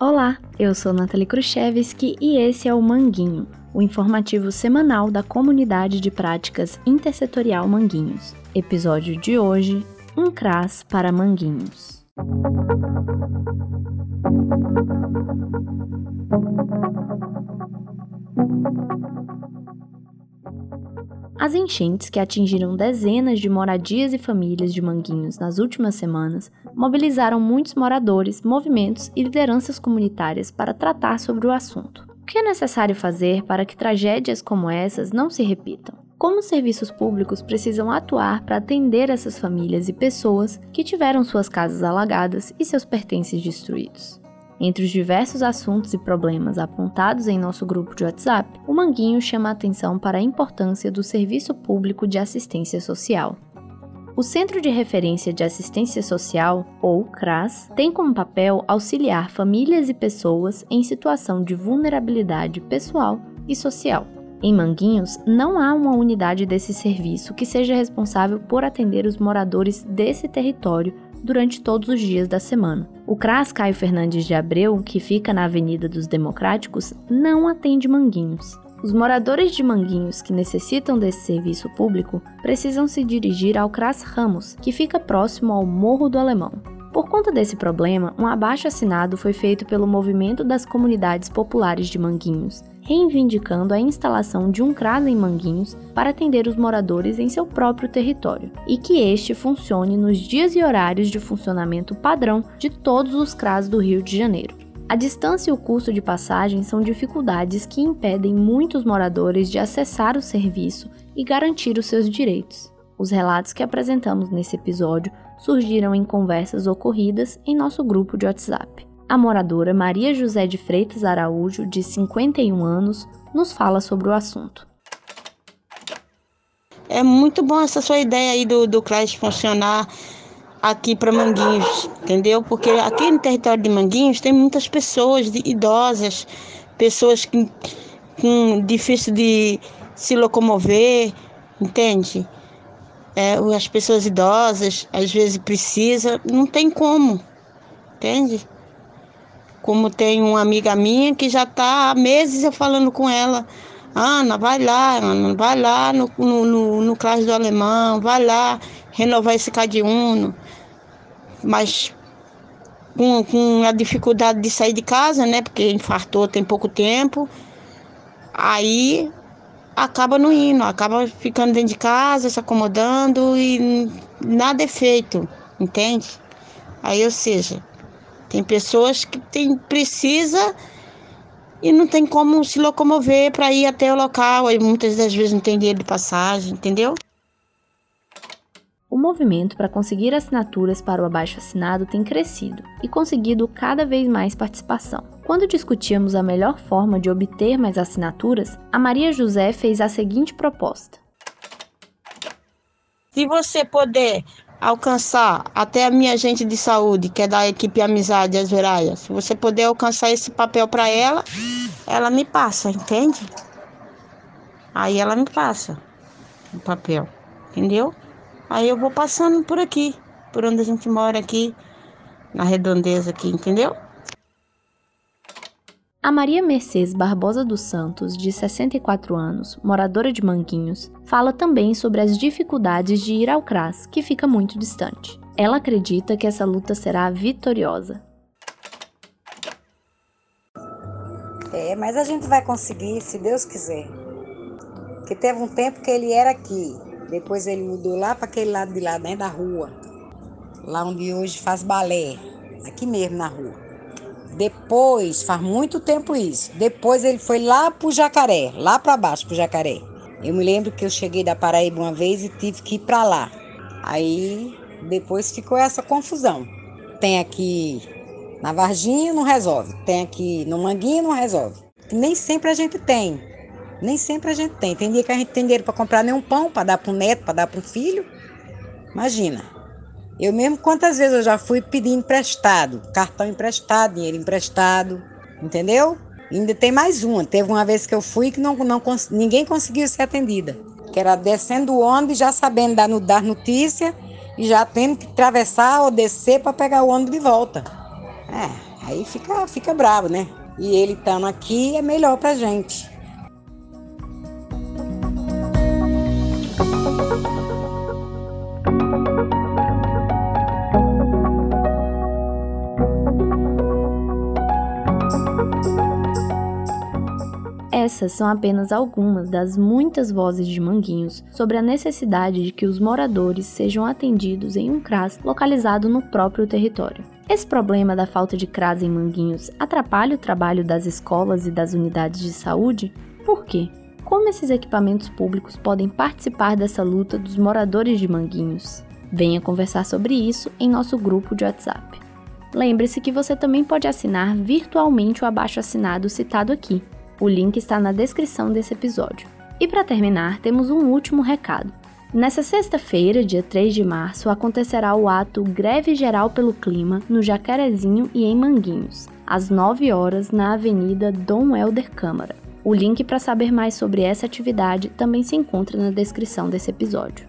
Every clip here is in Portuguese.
Olá, eu sou Nathalie Khrushchevski e esse é o Manguinho, o informativo semanal da Comunidade de Práticas Intersetorial Manguinhos. Episódio de hoje: Um CRAS para Manguinhos. As enchentes que atingiram dezenas de moradias e famílias de Manguinhos nas últimas semanas mobilizaram muitos moradores, movimentos e lideranças comunitárias para tratar sobre o assunto. O que é necessário fazer para que tragédias como essas não se repitam? Como os serviços públicos precisam atuar para atender essas famílias e pessoas que tiveram suas casas alagadas e seus pertences destruídos? Entre os diversos assuntos e problemas apontados em nosso grupo de WhatsApp, o Manguinho chama a atenção para a importância do Serviço Público de Assistência Social. O Centro de Referência de Assistência Social, ou CRAS, tem como papel auxiliar famílias e pessoas em situação de vulnerabilidade pessoal e social. Em Manguinhos, não há uma unidade desse serviço que seja responsável por atender os moradores desse território durante todos os dias da semana. O CRAS Caio Fernandes de Abreu, que fica na Avenida dos Democráticos, não atende Manguinhos. Os moradores de Manguinhos que necessitam desse serviço público precisam se dirigir ao CRAS Ramos, que fica próximo ao Morro do Alemão. Por conta desse problema, um abaixo assinado foi feito pelo Movimento das Comunidades Populares de Manguinhos, reivindicando a instalação de um CRAS em Manguinhos para atender os moradores em seu próprio território, e que este funcione nos dias e horários de funcionamento padrão de todos os CRAS do Rio de Janeiro. A distância e o custo de passagem são dificuldades que impedem muitos moradores de acessar o serviço e garantir os seus direitos. Os relatos que apresentamos nesse episódio surgiram em conversas ocorridas em nosso grupo de WhatsApp. A moradora Maria José de Freitas Araújo, de 51 anos, nos fala sobre o assunto. É muito bom essa sua ideia aí do, do CRAS funcionar aqui para Manguinhos, entendeu? Porque aqui no território de Manguinhos tem muitas pessoas idosas, pessoas que, com difícil de se locomover, entende? É, as pessoas idosas às vezes precisam, não tem como, entende? Como tem uma amiga minha que já está há meses eu falando com ela. Ana, vai lá, Ana, vai lá no, no, no, no classe do alemão, vai lá renovar esse CAD Uno. Mas com, com a dificuldade de sair de casa, né? Porque infartou tem pouco tempo. Aí acaba não indo, acaba ficando dentro de casa, se acomodando e nada é feito, entende? Aí, ou seja, tem pessoas que tem, precisa e não tem como se locomover para ir até o local. E muitas das vezes não tem dinheiro de passagem, entendeu? O movimento para conseguir assinaturas para o abaixo-assinado tem crescido e conseguido cada vez mais participação. Quando discutíamos a melhor forma de obter mais assinaturas, a Maria José fez a seguinte proposta: Se você puder alcançar até a minha agente de saúde, que é da equipe Amizade Azveraia, se você puder alcançar esse papel para ela, ela me passa, entende? Aí ela me passa o papel, entendeu? Aí eu vou passando por aqui, por onde a gente mora aqui, na redondeza aqui, entendeu? A Maria Mercedes Barbosa dos Santos, de 64 anos, moradora de Manguinhos, fala também sobre as dificuldades de ir ao CRAS, que fica muito distante. Ela acredita que essa luta será vitoriosa. É, mas a gente vai conseguir, se Deus quiser. Porque teve um tempo que ele era aqui, depois ele mudou lá para aquele lado de lá, né, da rua, lá onde hoje faz balé, aqui mesmo na rua. Depois, faz muito tempo isso. Depois ele foi lá pro Jacaré, lá para baixo pro Jacaré. Eu me lembro que eu cheguei da Paraíba uma vez e tive que ir para lá. Aí depois ficou essa confusão. Tem aqui na Varginha não resolve, tem aqui no Manguinho não resolve. Nem sempre a gente tem. Nem sempre a gente tem. Tem dia que a gente tem dinheiro para comprar nem um pão, para dar para um neto, para dar para um filho. Imagina. Eu mesmo, quantas vezes eu já fui pedir emprestado, cartão emprestado, dinheiro emprestado, entendeu? Ainda tem mais uma. Teve uma vez que eu fui que não, não ninguém conseguiu ser atendida. Que era descendo o ônibus, já sabendo dar, dar notícia, e já tendo que atravessar ou descer para pegar o ônibus de volta. É, aí fica, fica bravo, né? E ele estando aqui é melhor para gente. Essas são apenas algumas das muitas vozes de Manguinhos sobre a necessidade de que os moradores sejam atendidos em um CRAS localizado no próprio território. Esse problema da falta de CRAS em Manguinhos atrapalha o trabalho das escolas e das unidades de saúde? Por quê? Como esses equipamentos públicos podem participar dessa luta dos moradores de Manguinhos? Venha conversar sobre isso em nosso grupo de WhatsApp. Lembre-se que você também pode assinar virtualmente o abaixo assinado citado aqui. O link está na descrição desse episódio. E para terminar, temos um último recado. Nessa sexta-feira, dia 3 de março, acontecerá o ato Greve Geral pelo Clima no Jacarezinho e em Manguinhos, às 9 horas na Avenida Dom Helder Câmara. O link para saber mais sobre essa atividade também se encontra na descrição desse episódio.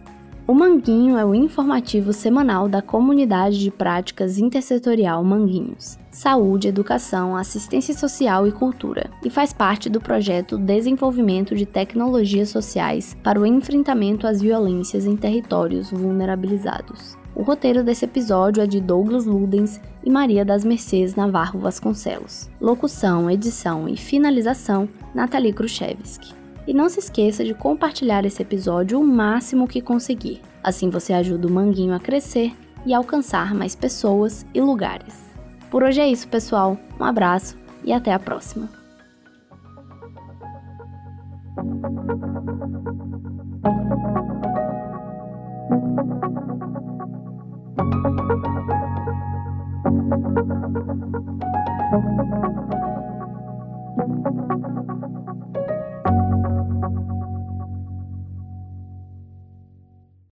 O Manguinho é o informativo semanal da Comunidade de Práticas Intersetorial Manguinhos, Saúde, Educação, Assistência Social e Cultura, e faz parte do projeto Desenvolvimento de Tecnologias Sociais para o Enfrentamento às Violências em Territórios Vulnerabilizados. O roteiro desse episódio é de Douglas Ludens e Maria das Mercês Navarro Vasconcelos. Locução, edição e finalização, Nathalie Khrushchevsky. E não se esqueça de compartilhar esse episódio o máximo que conseguir. Assim você ajuda o Manguinho a crescer e alcançar mais pessoas e lugares. Por hoje é isso, pessoal. Um abraço e até a próxima.